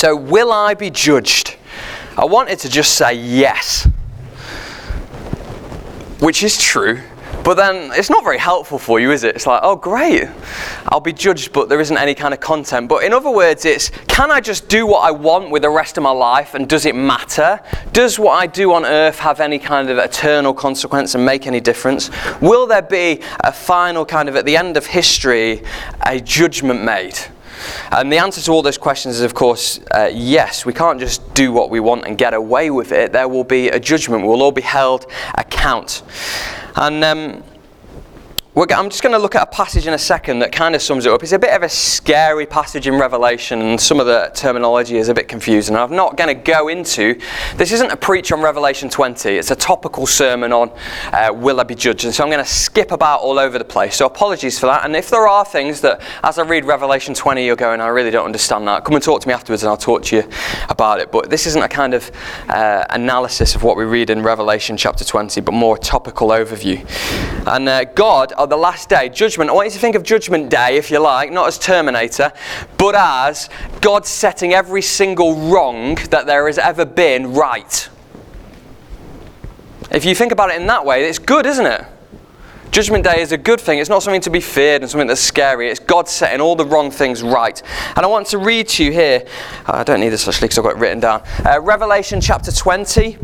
So, will I be judged? I wanted to just say yes, which is true, but then it's not very helpful for you, is it? It's like, oh, great, I'll be judged, but there isn't any kind of content. But in other words, it's can I just do what I want with the rest of my life and does it matter? Does what I do on earth have any kind of eternal consequence and make any difference? Will there be a final kind of, at the end of history, a judgment made? And the answer to all those questions is, of course, uh, yes. We can't just do what we want and get away with it. There will be a judgment. We'll all be held account. And um, I'm just going to look at a passage in a second that kind of sums it up. It's a bit of a scary passage in Revelation, and some of the terminology is a bit confusing. I'm not going to go into this. Isn't a preach on Revelation 20. It's a topical sermon on uh, will I be judged, and so I'm going to skip about all over the place. So apologies for that. And if there are things that, as I read Revelation 20, you're going, I really don't understand that. Come and talk to me afterwards, and I'll talk to you about it. But this isn't a kind of uh, analysis of what we read in Revelation chapter 20, but more topical overview. And uh, God on the last day, judgment. I want you to think of Judgment Day, if you like, not as Terminator, but as God setting every single wrong that there has ever been right. If you think about it in that way, it's good, isn't it? Judgment Day is a good thing. It's not something to be feared and something that's scary. It's God setting all the wrong things right. And I want to read to you here. I don't need this actually because I've got it written down. Uh, Revelation chapter 20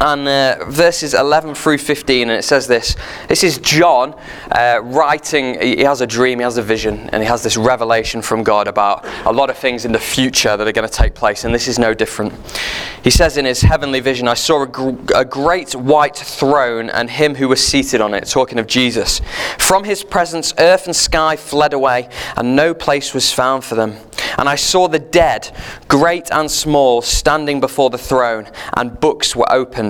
and uh, verses 11 through 15, and it says this. This is John uh, writing, he has a dream, he has a vision, and he has this revelation from God about a lot of things in the future that are going to take place, and this is no different. He says in his heavenly vision, I saw a, gr- a great white throne and him who was seated on it, talking of Jesus. From his presence, earth and sky fled away, and no place was found for them. And I saw the dead, great and small, standing before the throne, and books were opened.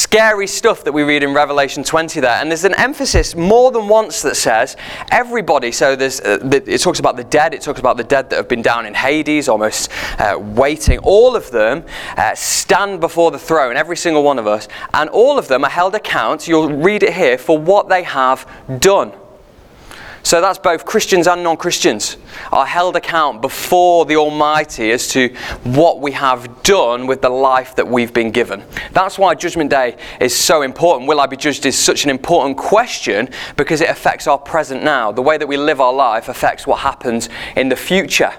Scary stuff that we read in Revelation 20 there. And there's an emphasis more than once that says everybody. So there's, uh, it talks about the dead, it talks about the dead that have been down in Hades, almost uh, waiting. All of them uh, stand before the throne, every single one of us. And all of them are held account, you'll read it here, for what they have done. So that's both Christians and non Christians are held account before the Almighty as to what we have done with the life that we've been given. That's why Judgment Day is so important. Will I be judged is such an important question because it affects our present now. The way that we live our life affects what happens in the future.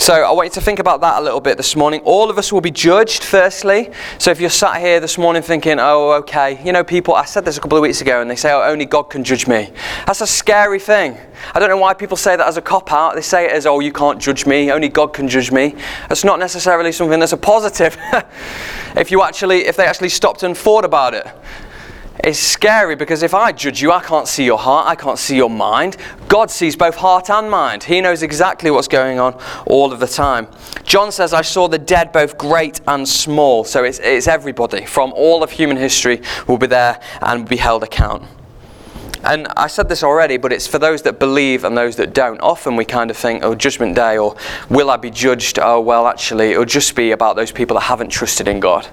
So I want you to think about that a little bit this morning. All of us will be judged, firstly. So if you're sat here this morning thinking, oh, okay, you know, people, I said this a couple of weeks ago, and they say, oh, only God can judge me. That's a scary thing. I don't know why people say that as a cop out. They say it as, oh, you can't judge me, only God can judge me. That's not necessarily something that's a positive. if you actually, if they actually stopped and thought about it. It's scary because if I judge you, I can't see your heart, I can't see your mind. God sees both heart and mind. He knows exactly what's going on all of the time. John says, I saw the dead, both great and small. So it's, it's everybody from all of human history will be there and be held account. And I said this already, but it's for those that believe and those that don't. Often we kind of think, oh, judgment day, or will I be judged? Oh, well, actually, it'll just be about those people that haven't trusted in God.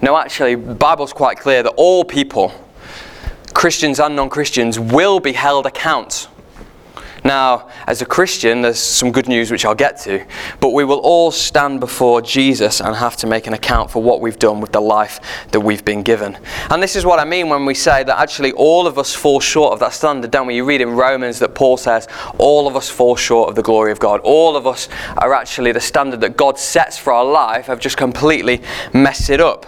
No, actually, the Bible's quite clear that all people, Christians and non Christians, will be held account now, as a Christian, there's some good news which I'll get to, but we will all stand before Jesus and have to make an account for what we've done with the life that we've been given. And this is what I mean when we say that actually all of us fall short of that standard, don't we? You read in Romans that Paul says, all of us fall short of the glory of God. All of us are actually the standard that God sets for our life, have just completely messed it up.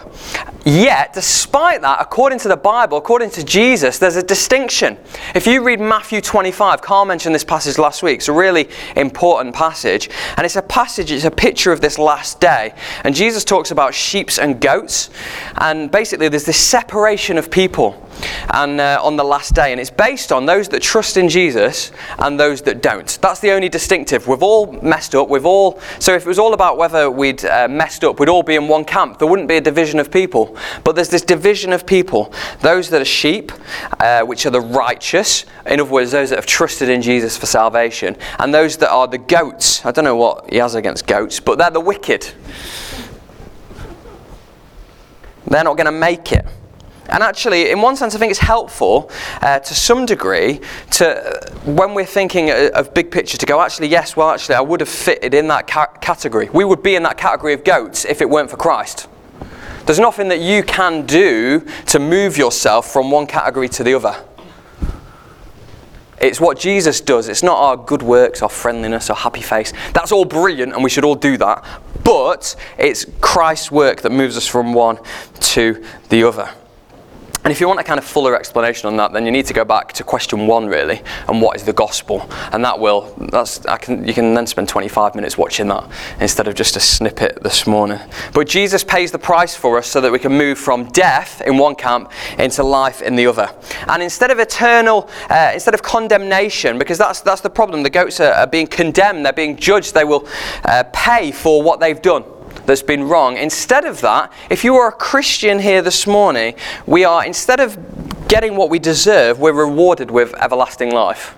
Yet, despite that, according to the Bible, according to Jesus, there's a distinction. If you read Matthew 25, Carl mentioned this passage last week. It's a really important passage. And it's a passage, it's a picture of this last day. And Jesus talks about sheep and goats. And basically, there's this separation of people. And uh, on the last day. And it's based on those that trust in Jesus and those that don't. That's the only distinctive. We've all messed up. We've all. So if it was all about whether we'd uh, messed up, we'd all be in one camp. There wouldn't be a division of people. But there's this division of people. Those that are sheep, uh, which are the righteous. In other words, those that have trusted in Jesus for salvation, and those that are the goats. I don't know what he has against goats, but they're the wicked. They're not going to make it. And actually, in one sense, I think it's helpful uh, to some degree to, when we're thinking of big picture, to go, actually, yes, well, actually, I would have fitted in that ca- category. We would be in that category of goats if it weren't for Christ. There's nothing that you can do to move yourself from one category to the other. It's what Jesus does. It's not our good works, our friendliness, our happy face. That's all brilliant, and we should all do that. But it's Christ's work that moves us from one to the other. And if you want a kind of fuller explanation on that, then you need to go back to question one, really, and what is the gospel? And that will, that's, I can, you can then spend 25 minutes watching that instead of just a snippet this morning. But Jesus pays the price for us so that we can move from death in one camp into life in the other. And instead of eternal, uh, instead of condemnation, because that's, that's the problem, the goats are, are being condemned, they're being judged, they will uh, pay for what they've done that's been wrong. Instead of that, if you are a Christian here this morning, we are, instead of getting what we deserve, we're rewarded with everlasting life.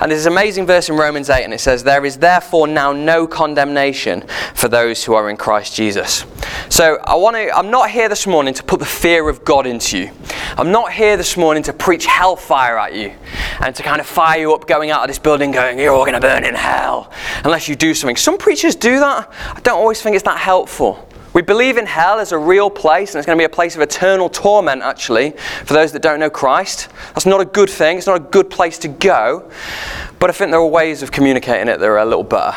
And there's an amazing verse in Romans 8, and it says, There is therefore now no condemnation for those who are in Christ Jesus. So I want to, I'm not here this morning to put the fear of God into you. I'm not here this morning to preach hellfire at you and to kind of fire you up going out of this building going, You're all going to burn in hell unless you do something. Some preachers do that. I don't always think it's that helpful. We believe in hell as a real place, and it's going to be a place of eternal torment, actually, for those that don't know Christ. That's not a good thing. It's not a good place to go. But I think there are ways of communicating it that are a little better.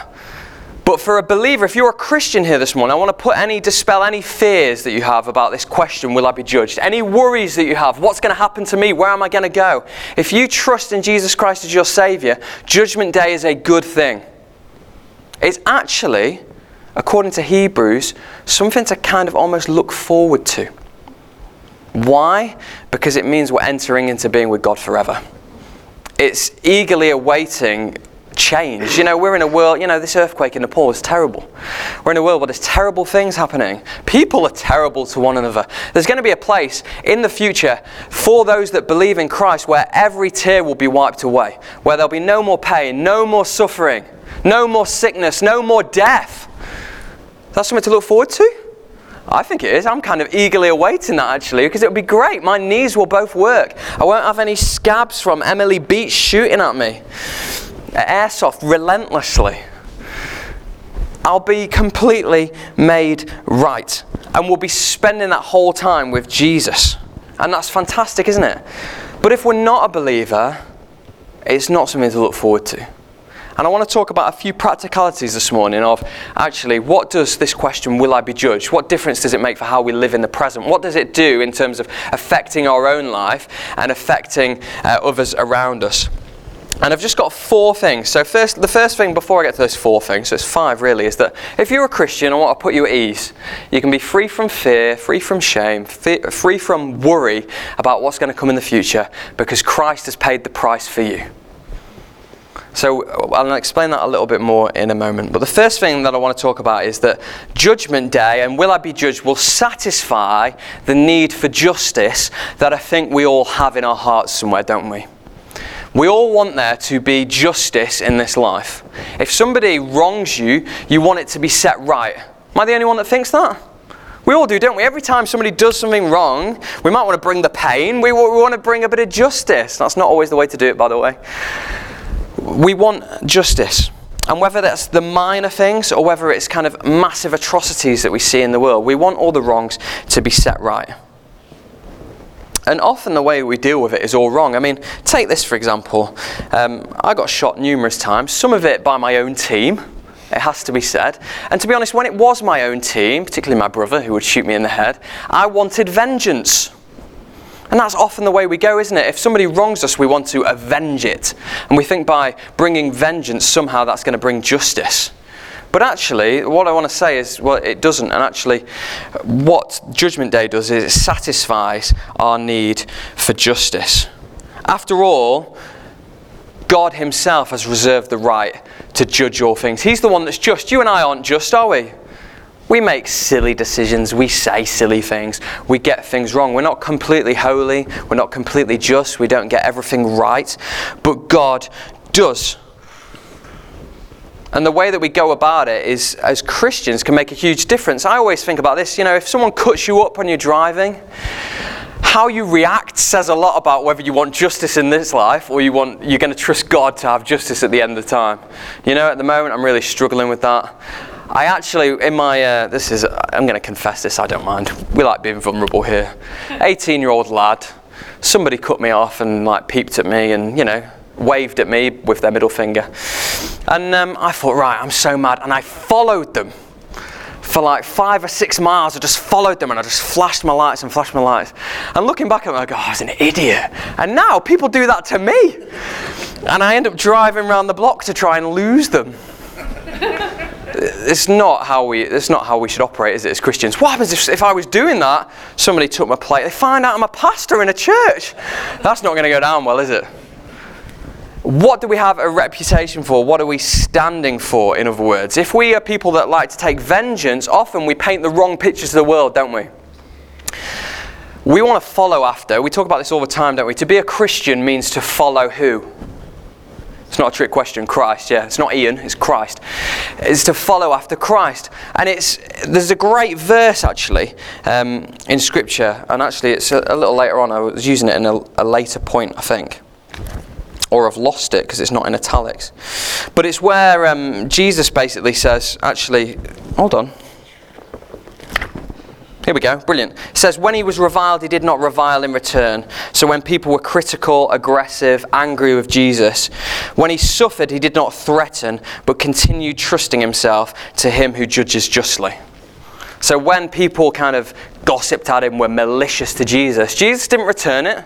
But for a believer, if you're a Christian here this morning, I want to put any, dispel any fears that you have about this question will I be judged? Any worries that you have? What's going to happen to me? Where am I going to go? If you trust in Jesus Christ as your Savior, Judgment Day is a good thing. It's actually according to Hebrews, something to kind of almost look forward to. Why? Because it means we're entering into being with God forever. It's eagerly awaiting change. You know, we're in a world, you know, this earthquake in Nepal is terrible. We're in a world where there's terrible things happening. People are terrible to one another. There's going to be a place in the future for those that believe in Christ where every tear will be wiped away, where there'll be no more pain, no more suffering, no more sickness, no more death. That's something to look forward to? I think it is. I'm kind of eagerly awaiting that actually because it'll be great. My knees will both work. I won't have any scabs from Emily Beach shooting at me. Airsoft relentlessly. I'll be completely made right. And we'll be spending that whole time with Jesus. And that's fantastic, isn't it? But if we're not a believer, it's not something to look forward to. And I want to talk about a few practicalities this morning of actually what does this question, will I be judged? What difference does it make for how we live in the present? What does it do in terms of affecting our own life and affecting uh, others around us? And I've just got four things. So first, the first thing before I get to those four things, so it's five really, is that if you're a Christian, I want to put you at ease. You can be free from fear, free from shame, free from worry about what's going to come in the future because Christ has paid the price for you. So I'll explain that a little bit more in a moment. But the first thing that I want to talk about is that Judgment Day and Will I Be Judged will satisfy the need for justice that I think we all have in our hearts somewhere, don't we? We all want there to be justice in this life. If somebody wrongs you, you want it to be set right. Am I the only one that thinks that? We all do, don't we? Every time somebody does something wrong, we might want to bring the pain, we, we want to bring a bit of justice. That's not always the way to do it, by the way we want justice. And whether that's the minor things or whether it's kind of massive atrocities that we see in the world, we want all the wrongs to be set right. And often the way we deal with it is all wrong. I mean, take this for example. Um, I got shot numerous times, some of it by my own team, it has to be said. And to be honest, when it was my own team, particularly my brother who would shoot me in the head, I wanted vengeance. And that's often the way we go, isn't it? If somebody wrongs us, we want to avenge it. And we think by bringing vengeance, somehow that's going to bring justice. But actually, what I want to say is, well, it doesn't. And actually, what Judgment Day does is it satisfies our need for justice. After all, God Himself has reserved the right to judge all things. He's the one that's just. You and I aren't just, are we? We make silly decisions, we say silly things, we get things wrong. We're not completely holy, we're not completely just, we don't get everything right, but God does. And the way that we go about it is, as Christians, can make a huge difference. I always think about this you know, if someone cuts you up when you're driving, how you react says a lot about whether you want justice in this life or you want, you're going to trust God to have justice at the end of the time. You know, at the moment, I'm really struggling with that. I actually, in my, uh, this is, I'm going to confess this, I don't mind. We like being vulnerable here. 18 year old lad, somebody cut me off and like peeped at me and, you know, waved at me with their middle finger. And um, I thought, right, I'm so mad. And I followed them for like five or six miles. I just followed them and I just flashed my lights and flashed my lights. And looking back at them, I go, oh, I was an idiot. And now people do that to me. And I end up driving around the block to try and lose them it's not how we it's not how we should operate, is it, as Christians? What happens if, if I was doing that, somebody took my plate, they find out I'm a pastor in a church? That's not going to go down well, is it? What do we have a reputation for? What are we standing for, in other words? If we are people that like to take vengeance, often we paint the wrong pictures of the world, don't we? We want to follow after. We talk about this all the time, don't we? To be a Christian means to follow who? It's not a trick question. Christ, yeah. It's not Ian, it's Christ. It's to follow after Christ. And it's there's a great verse actually um, in Scripture, and actually it's a, a, little later on. I was using it in a, a later point, I think. Or I've lost it because it's not in italics. But it's where um, Jesus basically says, actually, hold on. Here we go, brilliant. It says, When he was reviled, he did not revile in return. So when people were critical, aggressive, angry with Jesus, when he suffered, he did not threaten, but continued trusting himself to him who judges justly. So when people kind of gossiped at him, were malicious to Jesus, Jesus didn't return it.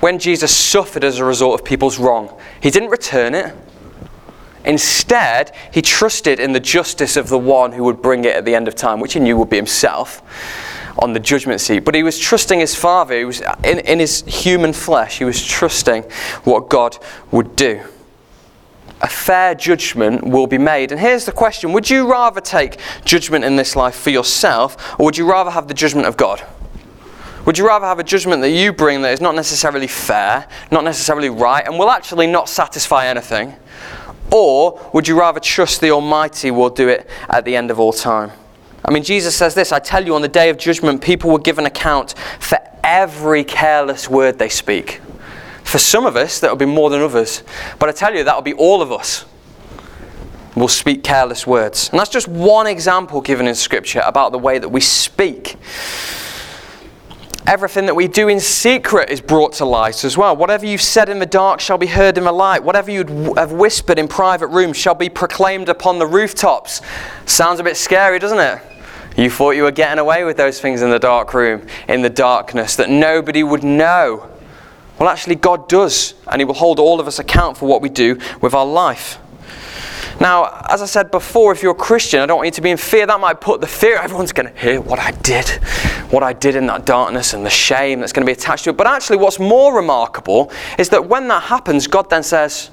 When Jesus suffered as a result of people's wrong, he didn't return it. Instead, he trusted in the justice of the one who would bring it at the end of time, which he knew would be himself on the judgment seat. But he was trusting his Father. He was in, in his human flesh. He was trusting what God would do. A fair judgment will be made. And here's the question Would you rather take judgment in this life for yourself, or would you rather have the judgment of God? Would you rather have a judgment that you bring that is not necessarily fair, not necessarily right, and will actually not satisfy anything? Or would you rather trust the Almighty will do it at the end of all time? I mean, Jesus says this I tell you, on the day of judgment, people will give an account for every careless word they speak. For some of us, that will be more than others. But I tell you, that will be all of us will speak careless words. And that's just one example given in Scripture about the way that we speak. Everything that we do in secret is brought to light as well. Whatever you've said in the dark shall be heard in the light. Whatever you have whispered in private rooms shall be proclaimed upon the rooftops. Sounds a bit scary, doesn't it? You thought you were getting away with those things in the dark room, in the darkness, that nobody would know. Well, actually, God does, and He will hold all of us account for what we do with our life. Now, as I said before, if you're a Christian, I don't want you to be in fear. That might put the fear, everyone's going to hear what I did, what I did in that darkness and the shame that's going to be attached to it. But actually, what's more remarkable is that when that happens, God then says,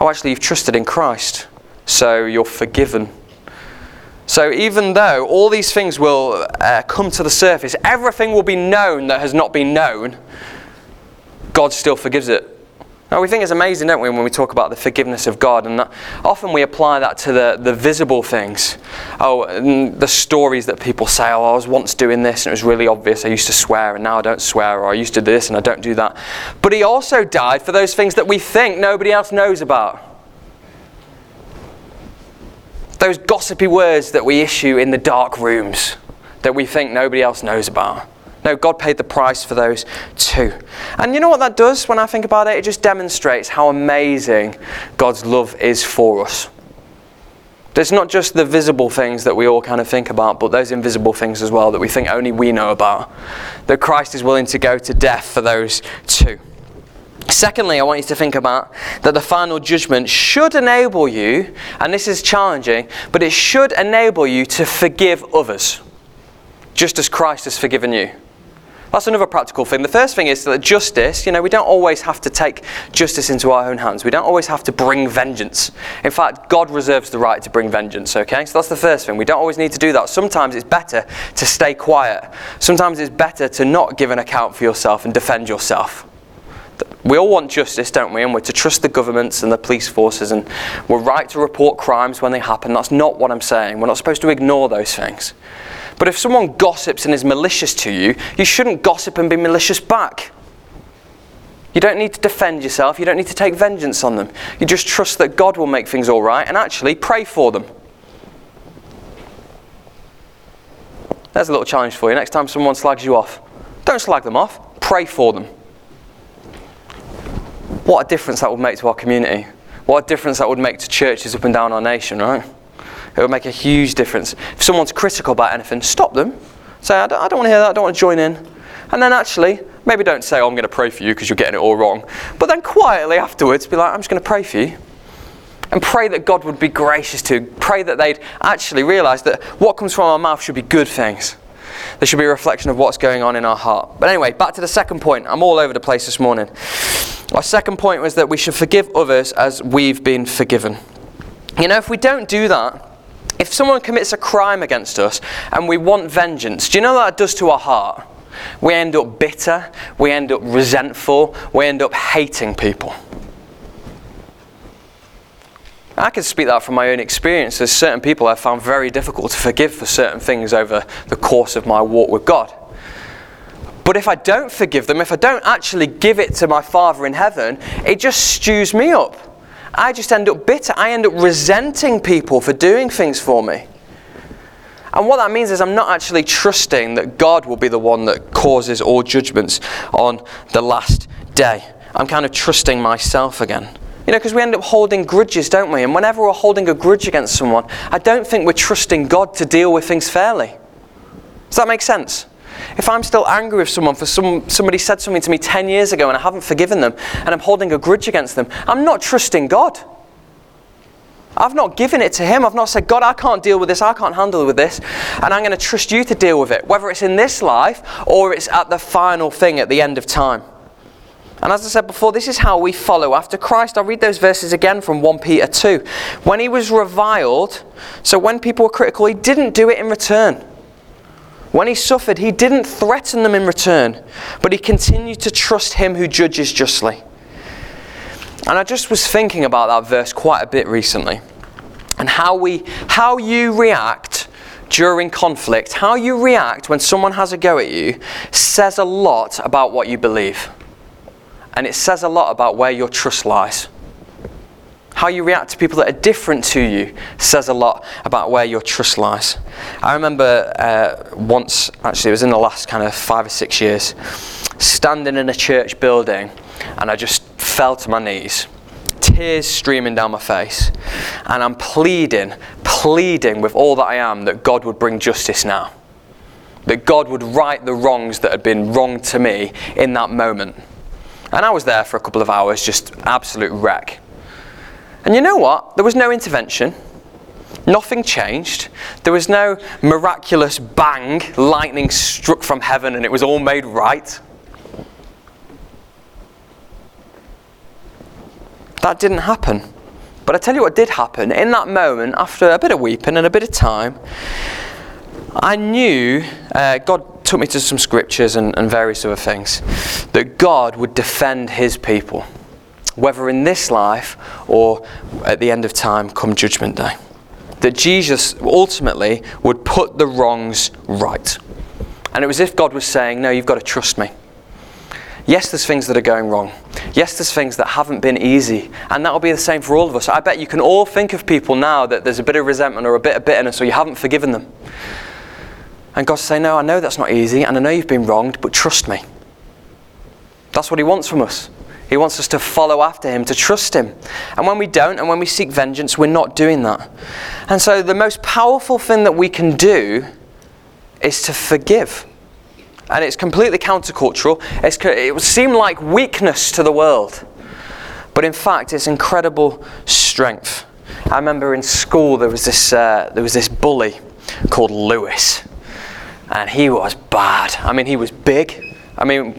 Oh, actually, you've trusted in Christ, so you're forgiven. So, even though all these things will uh, come to the surface, everything will be known that has not been known, God still forgives it now, we think it's amazing, don't we, when we talk about the forgiveness of God, and often we apply that to the, the visible things. Oh, the stories that people say, oh, I was once doing this and it was really obvious. I used to swear and now I don't swear, or I used to do this and I don't do that. But He also died for those things that we think nobody else knows about. Those gossipy words that we issue in the dark rooms that we think nobody else knows about. No, God paid the price for those too. And you know what that does when I think about it? It just demonstrates how amazing God's love is for us. There's not just the visible things that we all kind of think about, but those invisible things as well that we think only we know about. That Christ is willing to go to death for those too. Secondly, I want you to think about that the final judgment should enable you, and this is challenging, but it should enable you to forgive others, just as Christ has forgiven you. That's another practical thing. The first thing is that justice, you know, we don't always have to take justice into our own hands. We don't always have to bring vengeance. In fact, God reserves the right to bring vengeance, okay? So that's the first thing. We don't always need to do that. Sometimes it's better to stay quiet. Sometimes it's better to not give an account for yourself and defend yourself. We all want justice, don't we? And we're to trust the governments and the police forces, and we're right to report crimes when they happen. That's not what I'm saying. We're not supposed to ignore those things. But if someone gossips and is malicious to you, you shouldn't gossip and be malicious back. You don't need to defend yourself. You don't need to take vengeance on them. You just trust that God will make things all right and actually pray for them. There's a little challenge for you. Next time someone slags you off, don't slag them off, pray for them. What a difference that would make to our community. What a difference that would make to churches up and down our nation, right? It would make a huge difference. If someone's critical about anything, stop them. Say, I don't, I don't want to hear that, I don't want to join in. And then actually, maybe don't say, oh, I'm going to pray for you because you're getting it all wrong. But then quietly afterwards, be like, I'm just going to pray for you. And pray that God would be gracious to. Pray that they'd actually realize that what comes from our mouth should be good things. There should be a reflection of what's going on in our heart. But anyway, back to the second point. I'm all over the place this morning. Our second point was that we should forgive others as we've been forgiven. You know, if we don't do that, if someone commits a crime against us and we want vengeance, do you know what that does to our heart? We end up bitter, we end up resentful, we end up hating people. I can speak that from my own experience. There's certain people I've found very difficult to forgive for certain things over the course of my walk with God. But if I don't forgive them, if I don't actually give it to my Father in heaven, it just stews me up. I just end up bitter. I end up resenting people for doing things for me. And what that means is I'm not actually trusting that God will be the one that causes all judgments on the last day. I'm kind of trusting myself again. You know, because we end up holding grudges, don't we? And whenever we're holding a grudge against someone, I don't think we're trusting God to deal with things fairly. Does that make sense? If I'm still angry with someone for some, somebody said something to me 10 years ago and I haven't forgiven them and I'm holding a grudge against them, I'm not trusting God. I've not given it to Him. I've not said, God, I can't deal with this, I can't handle with this, and I'm going to trust you to deal with it, whether it's in this life or it's at the final thing at the end of time. And as I said before, this is how we follow after Christ. I'll read those verses again from 1 Peter 2. When he was reviled, so when people were critical, he didn't do it in return. When he suffered, he didn't threaten them in return, but he continued to trust him who judges justly. And I just was thinking about that verse quite a bit recently. And how we how you react during conflict, how you react when someone has a go at you says a lot about what you believe and it says a lot about where your trust lies. How you react to people that are different to you says a lot about where your trust lies. I remember uh, once, actually, it was in the last kind of five or six years, standing in a church building and I just fell to my knees, tears streaming down my face, and I'm pleading, pleading with all that I am that God would bring justice now. That God would right the wrongs that had been wronged to me in that moment. And I was there for a couple of hours, just absolute wreck. And you know what? There was no intervention. Nothing changed. There was no miraculous bang, lightning struck from heaven and it was all made right. That didn't happen. But I tell you what did happen. In that moment, after a bit of weeping and a bit of time, I knew uh, God took me to some scriptures and, and various other things that God would defend his people, whether in this life or at the end of time come judgment day. That Jesus ultimately would put the wrongs right. And it was if God was saying, No, you've got to trust me. Yes, there's things that are going wrong. Yes, there's things that haven't been easy. And that will be the same for all of us. I bet you can all think of people now that there's a bit of resentment or a bit of bitterness or you haven't forgiven them. And God say, No, I know that's not easy, and I know you've been wronged, but trust me. That's what He wants from us. He wants us to follow after Him, to trust Him. And when we don't, and when we seek vengeance, we're not doing that. And so, the most powerful thing that we can do is to forgive. and it's completely countercultural. It's, it would seem like weakness to the world, but in fact, it's incredible strength. I remember in school there was this, uh, there was this bully called Lewis, and he was bad. I mean, he was big. I mean,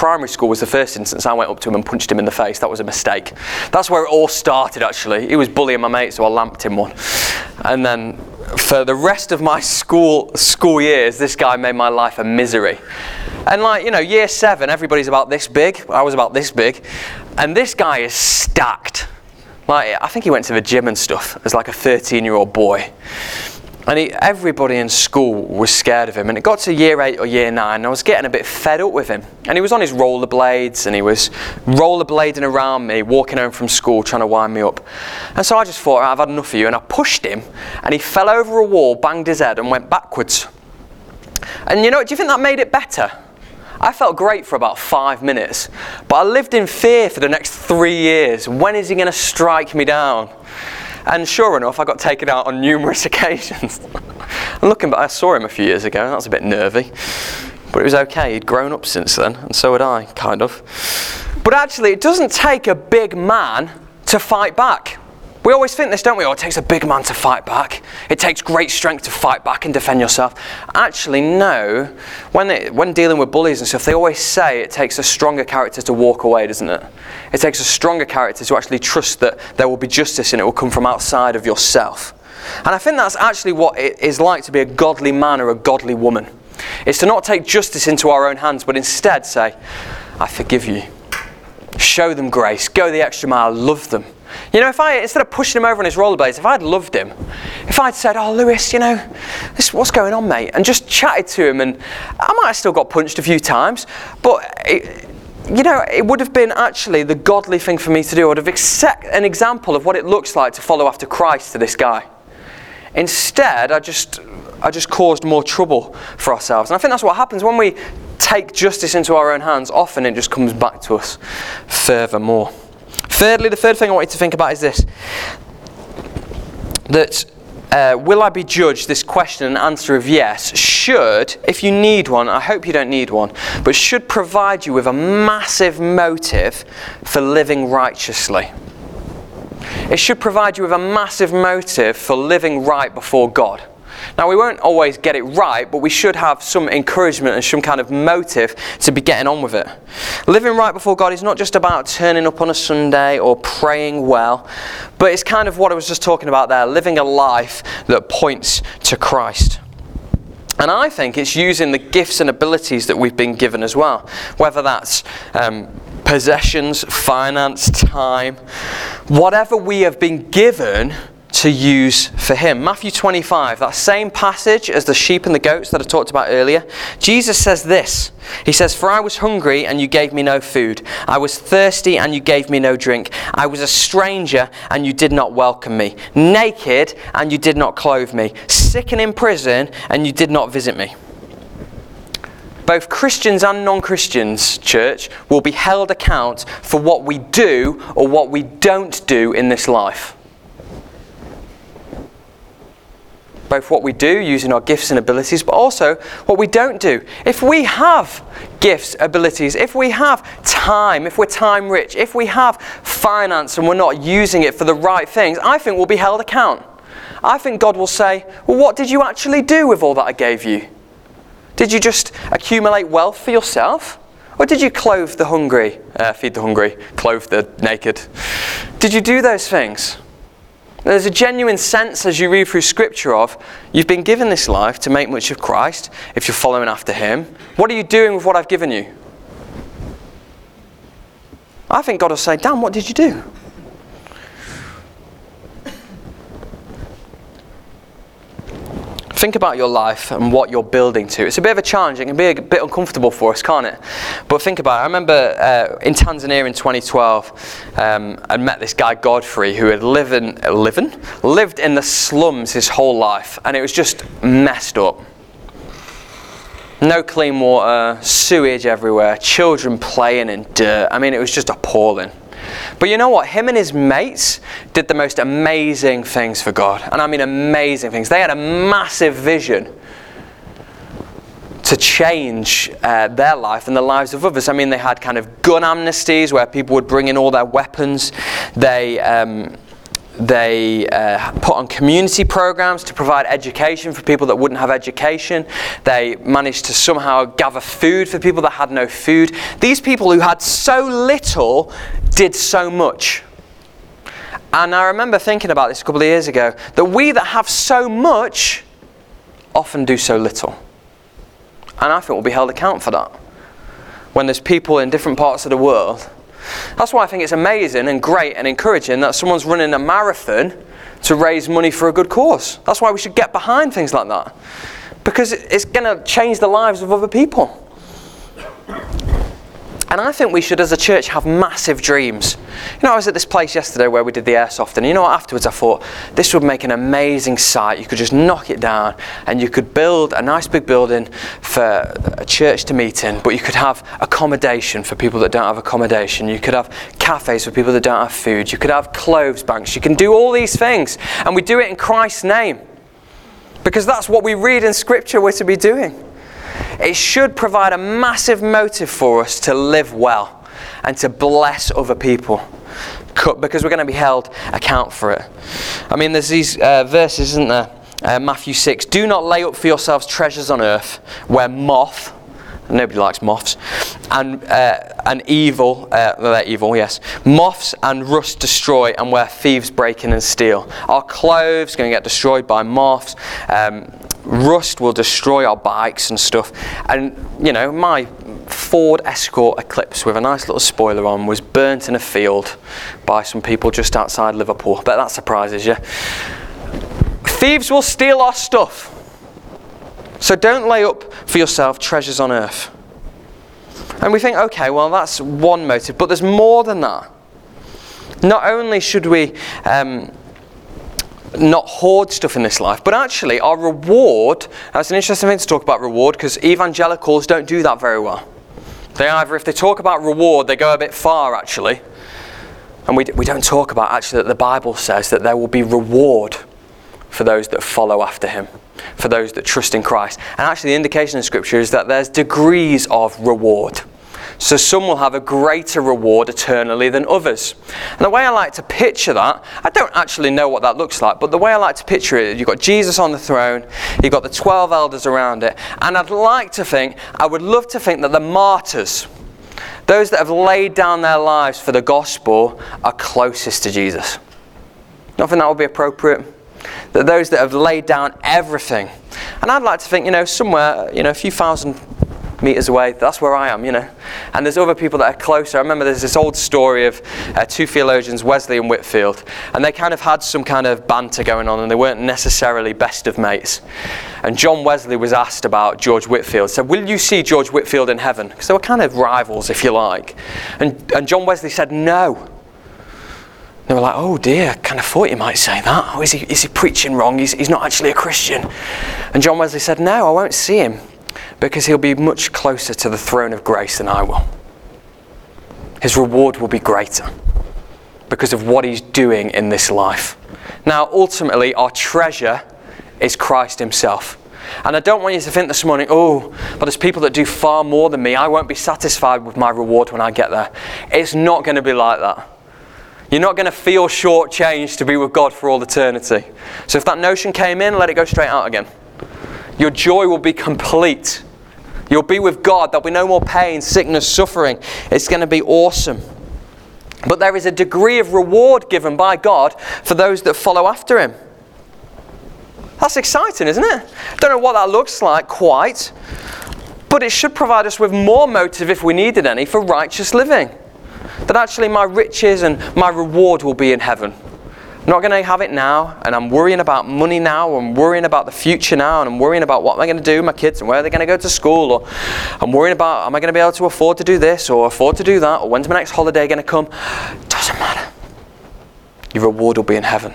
primary school was the first instance I went up to him and punched him in the face. That was a mistake. That's where it all started, actually. He was bullying my mate, so I lamped him one. And then for the rest of my school school years, this guy made my life a misery. And like, you know, year seven, everybody's about this big. I was about this big. And this guy is stacked. Like, I think he went to the gym and stuff as like a 13 year old boy. And he, everybody in school was scared of him. And it got to year eight or year nine, and I was getting a bit fed up with him. And he was on his rollerblades, and he was rollerblading around me, walking home from school, trying to wind me up. And so I just thought, I've had enough of you. And I pushed him, and he fell over a wall, banged his head, and went backwards. And you know, do you think that made it better? I felt great for about five minutes, but I lived in fear for the next three years. When is he going to strike me down? And sure enough, I got taken out on numerous occasions. I'm looking back, I saw him a few years ago, and that was a bit nervy. But it was okay, he'd grown up since then, and so had I, kind of. But actually, it doesn't take a big man to fight back. We always think this, don't we? Oh, it takes a big man to fight back. It takes great strength to fight back and defend yourself. Actually, no. When, they, when dealing with bullies and stuff, they always say it takes a stronger character to walk away, doesn't it? It takes a stronger character to actually trust that there will be justice and it will come from outside of yourself. And I think that's actually what it is like to be a godly man or a godly woman. It's to not take justice into our own hands, but instead say, I forgive you. Show them grace. Go the extra mile. Love them. You know, if I, instead of pushing him over on his rollerblades, if I'd loved him, if I'd said, Oh, Lewis, you know, this, what's going on, mate? And just chatted to him, and I might have still got punched a few times, but. It, you know, it would have been actually the godly thing for me to do. I would have set an example of what it looks like to follow after Christ to this guy. Instead, I just, I just caused more trouble for ourselves. And I think that's what happens when we take justice into our own hands. Often it just comes back to us furthermore. Thirdly, the third thing I want you to think about is this that uh, will I be judged? This question and answer of yes should, if you need one, I hope you don't need one, but should provide you with a massive motive for living righteously. It should provide you with a massive motive for living right before God. Now, we won't always get it right, but we should have some encouragement and some kind of motive to be getting on with it. Living right before God is not just about turning up on a Sunday or praying well, but it's kind of what I was just talking about there living a life that points to Christ. And I think it's using the gifts and abilities that we've been given as well, whether that's um, possessions, finance, time, whatever we have been given to use for him. Matthew 25, that same passage as the sheep and the goats that I talked about earlier, Jesus says this. He says, For I was hungry and you gave me no food. I was thirsty and you gave me no drink. I was a stranger and you did not welcome me. Naked and you did not clothe me. Sick and in prison and you did not visit me. Both Christians and non Christians, church, will be held account for what we do or what we don't do in this life. Both what we do using our gifts and abilities, but also what we don't do. If we have gifts, abilities, if we have time, if we're time rich, if we have finance and we're not using it for the right things, I think we'll be held account. I think God will say, Well, what did you actually do with all that I gave you? Did you just accumulate wealth for yourself? Or did you clothe the hungry, uh, feed the hungry, clothe the naked? Did you do those things? There's a genuine sense as you read through Scripture of you've been given this life to make much of Christ if you're following after Him. What are you doing with what I've given you? I think God will say, Dan, what did you do? Think about your life and what you're building to. It's a bit of a challenge. It can be a bit uncomfortable for us, can't it? But think about it. I remember uh, in Tanzania in 2012, um, I met this guy Godfrey who had lived in, living, lived in the slums his whole life, and it was just messed up. No clean water, sewage everywhere, children playing in dirt. I mean, it was just appalling. But you know what? Him and his mates did the most amazing things for God. And I mean amazing things. They had a massive vision to change uh, their life and the lives of others. I mean, they had kind of gun amnesties where people would bring in all their weapons. They um, they uh, put on community programs to provide education for people that wouldn't have education. They managed to somehow gather food for people that had no food. These people who had so little did so much. And I remember thinking about this a couple of years ago that we that have so much often do so little. And I think we'll be held account for that. When there's people in different parts of the world that's why I think it's amazing and great and encouraging that someone's running a marathon to raise money for a good cause. That's why we should get behind things like that. Because it's going to change the lives of other people. And I think we should, as a church, have massive dreams. You know, I was at this place yesterday where we did the airsoft, and you know what? Afterwards, I thought this would make an amazing site. You could just knock it down, and you could build a nice big building for a church to meet in, but you could have accommodation for people that don't have accommodation. You could have cafes for people that don't have food. You could have clothes banks. You can do all these things, and we do it in Christ's name. Because that's what we read in Scripture we're to be doing. It should provide a massive motive for us to live well and to bless other people because we're going to be held account for it. I mean, there's these uh, verses, isn't there? Uh, Matthew 6 Do not lay up for yourselves treasures on earth where moth, nobody likes moths, and, uh, and evil, uh, they're evil, yes, moths and rust destroy, and where thieves break in and steal. Our clothes going to get destroyed by moths. Um, rust will destroy our bikes and stuff. And, you know, my Ford Escort Eclipse with a nice little spoiler on was burnt in a field by some people just outside Liverpool. But that surprises you. Thieves will steal our stuff. So don't lay up for yourself treasures on earth. And we think, okay, well, that's one motive, but there's more than that. Not only should we um, not hoard stuff in this life, but actually our reward, that's an interesting thing to talk about reward because evangelicals don't do that very well. They either, if they talk about reward, they go a bit far actually. And we, we don't talk about actually that the Bible says that there will be reward for those that follow after him, for those that trust in Christ. And actually, the indication in Scripture is that there's degrees of reward. So some will have a greater reward eternally than others. And the way I like to picture that, I don't actually know what that looks like, but the way I like to picture it, you've got Jesus on the throne, you've got the 12 elders around it, and I'd like to think, I would love to think that the martyrs, those that have laid down their lives for the gospel, are closest to Jesus. Don't think that would be appropriate? That those that have laid down everything, and I'd like to think, you know, somewhere, you know, a few thousand meters away. That's where I am, you know. And there's other people that are closer. I remember there's this old story of uh, two theologians, Wesley and Whitefield, and they kind of had some kind of banter going on, and they weren't necessarily best of mates. And John Wesley was asked about George Whitefield. Said, "Will you see George Whitefield in heaven?" Because they were kind of rivals, if you like. And and John Wesley said, "No." They were like, oh dear, kind of thought you might say that. Oh, is he, is he preaching wrong? He's, he's not actually a Christian. And John Wesley said, no, I won't see him because he'll be much closer to the throne of grace than I will. His reward will be greater because of what he's doing in this life. Now, ultimately, our treasure is Christ himself. And I don't want you to think this morning, oh, but there's people that do far more than me. I won't be satisfied with my reward when I get there. It's not going to be like that. You're not going to feel shortchanged to be with God for all eternity. So if that notion came in, let it go straight out again. Your joy will be complete You'll be with God. There'll be no more pain, sickness, suffering. It's going to be awesome. But there is a degree of reward given by God for those that follow after Him. That's exciting, isn't it? Don't know what that looks like quite, but it should provide us with more motive if we needed any for righteous living. That actually my riches and my reward will be in heaven. I'm not going to have it now, and I'm worrying about money now, I'm worrying about the future now, and I'm worrying about what am I going to do with my kids and where are they going to go to school, or I'm worrying about am I going to be able to afford to do this or afford to do that, or when's my next holiday going to come? Doesn't matter. Your reward will be in heaven.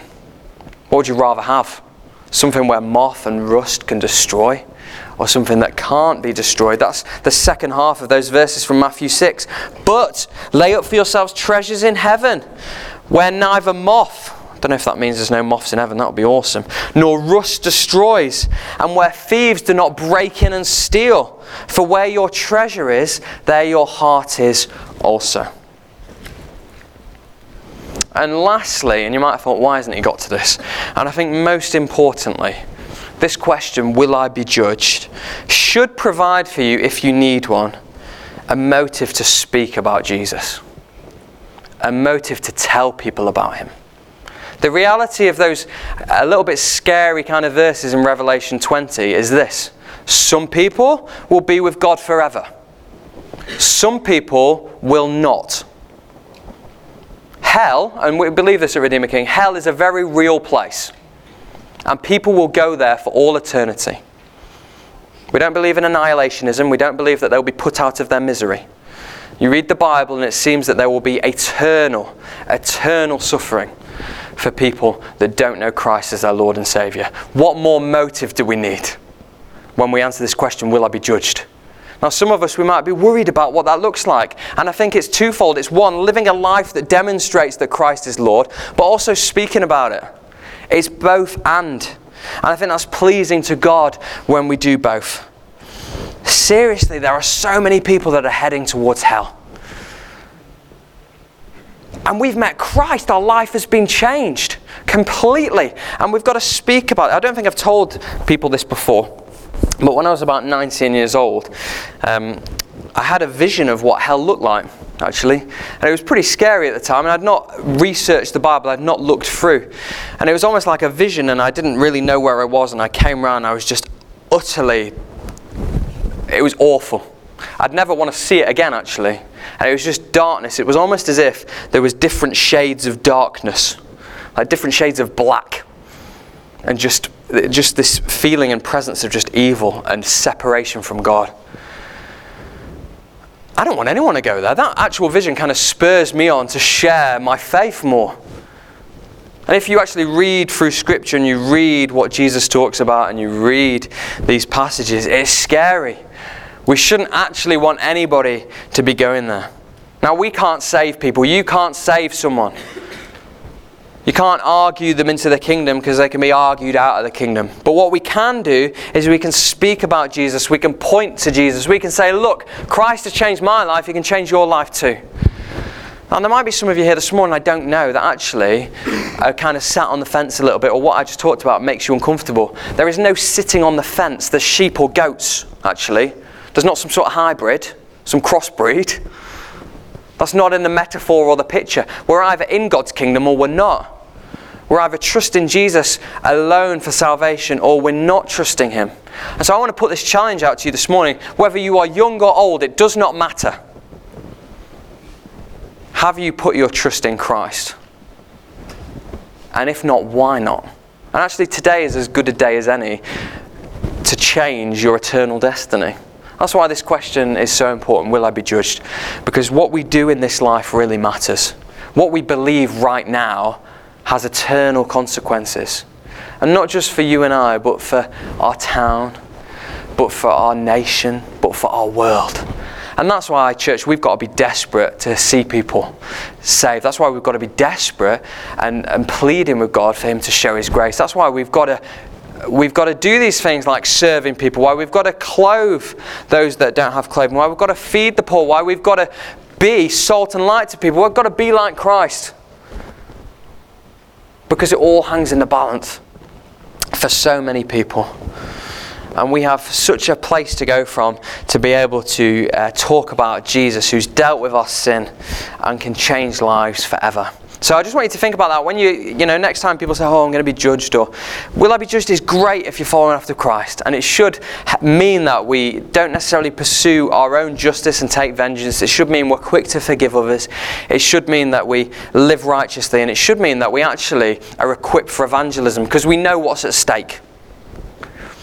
What would you rather have? Something where moth and rust can destroy, or something that can't be destroyed. That's the second half of those verses from Matthew 6. But lay up for yourselves treasures in heaven, where neither moth don't know if that means there's no moths in heaven, that would be awesome. Nor rust destroys, and where thieves do not break in and steal. For where your treasure is, there your heart is also. And lastly, and you might have thought, why hasn't he got to this? And I think most importantly, this question, will I be judged, should provide for you, if you need one, a motive to speak about Jesus, a motive to tell people about him. The reality of those a little bit scary kind of verses in Revelation 20 is this some people will be with God forever, some people will not. Hell, and we believe this at Redeemer King, hell is a very real place. And people will go there for all eternity. We don't believe in annihilationism. We don't believe that they'll be put out of their misery. You read the Bible, and it seems that there will be eternal, eternal suffering for people that don't know Christ as their Lord and Savior. What more motive do we need when we answer this question Will I be judged? Now, some of us, we might be worried about what that looks like. And I think it's twofold. It's one, living a life that demonstrates that Christ is Lord, but also speaking about it. It's both and. And I think that's pleasing to God when we do both. Seriously, there are so many people that are heading towards hell. And we've met Christ, our life has been changed completely. And we've got to speak about it. I don't think I've told people this before, but when I was about 19 years old, um, I had a vision of what hell looked like actually. And it was pretty scary at the time, and I'd not researched the Bible, I'd not looked through. And it was almost like a vision, and I didn't really know where I was, and I came around, I was just utterly, it was awful. I'd never want to see it again, actually. And it was just darkness. It was almost as if there was different shades of darkness, like different shades of black. And just, just this feeling and presence of just evil and separation from God. I don't want anyone to go there. That actual vision kind of spurs me on to share my faith more. And if you actually read through Scripture and you read what Jesus talks about and you read these passages, it's scary. We shouldn't actually want anybody to be going there. Now, we can't save people. You can't save someone. You can't argue them into the kingdom because they can be argued out of the kingdom. But what we can do is we can speak about Jesus. We can point to Jesus. We can say, look, Christ has changed my life. He can change your life too. And there might be some of you here this morning I don't know that actually are kind of sat on the fence a little bit, or what I just talked about makes you uncomfortable. There is no sitting on the fence. There's sheep or goats, actually. There's not some sort of hybrid, some crossbreed. That's not in the metaphor or the picture. We're either in God's kingdom or we're not. We're either trusting Jesus alone for salvation or we're not trusting Him. And so I want to put this challenge out to you this morning. Whether you are young or old, it does not matter. Have you put your trust in Christ? And if not, why not? And actually, today is as good a day as any to change your eternal destiny. That's why this question is so important will I be judged? Because what we do in this life really matters. What we believe right now has eternal consequences. And not just for you and I, but for our town, but for our nation, but for our world. And that's why, church, we've got to be desperate to see people saved. That's why we've got to be desperate and, and pleading with God for Him to show His grace. That's why we've got to we've got to do these things like serving people, why we've got to clothe those that don't have clothing, why we've got to feed the poor, why we've got to be salt and light to people, we've got to be like Christ because it all hangs in the balance for so many people. And we have such a place to go from to be able to uh, talk about Jesus who's dealt with our sin and can change lives forever. So I just want you to think about that when you, you know, next time people say, oh, I'm going to be judged or will I be judged is great if you're following after Christ. And it should mean that we don't necessarily pursue our own justice and take vengeance. It should mean we're quick to forgive others. It should mean that we live righteously. And it should mean that we actually are equipped for evangelism because we know what's at stake.